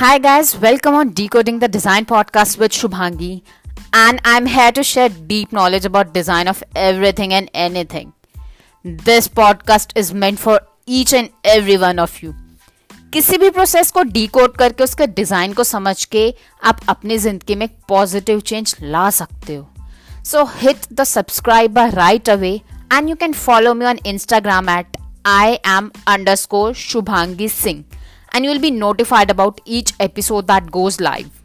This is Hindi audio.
Hi, guys, welcome on Decoding the Design podcast with Shubhangi, and I'm here to share deep knowledge about design of everything and anything. This podcast is meant for each and every one of you. किसी भी प्रोसेस को डीकोड करके उसके डिज़ाइन को समझ के आप अपनी ज़िंदगी में पॉजिटिव चेंज ला सकते हो so hit the subscribe right away and you can follow me on Instagram at I am underscore Shubhangi Singh and you will be notified about each episode that goes live.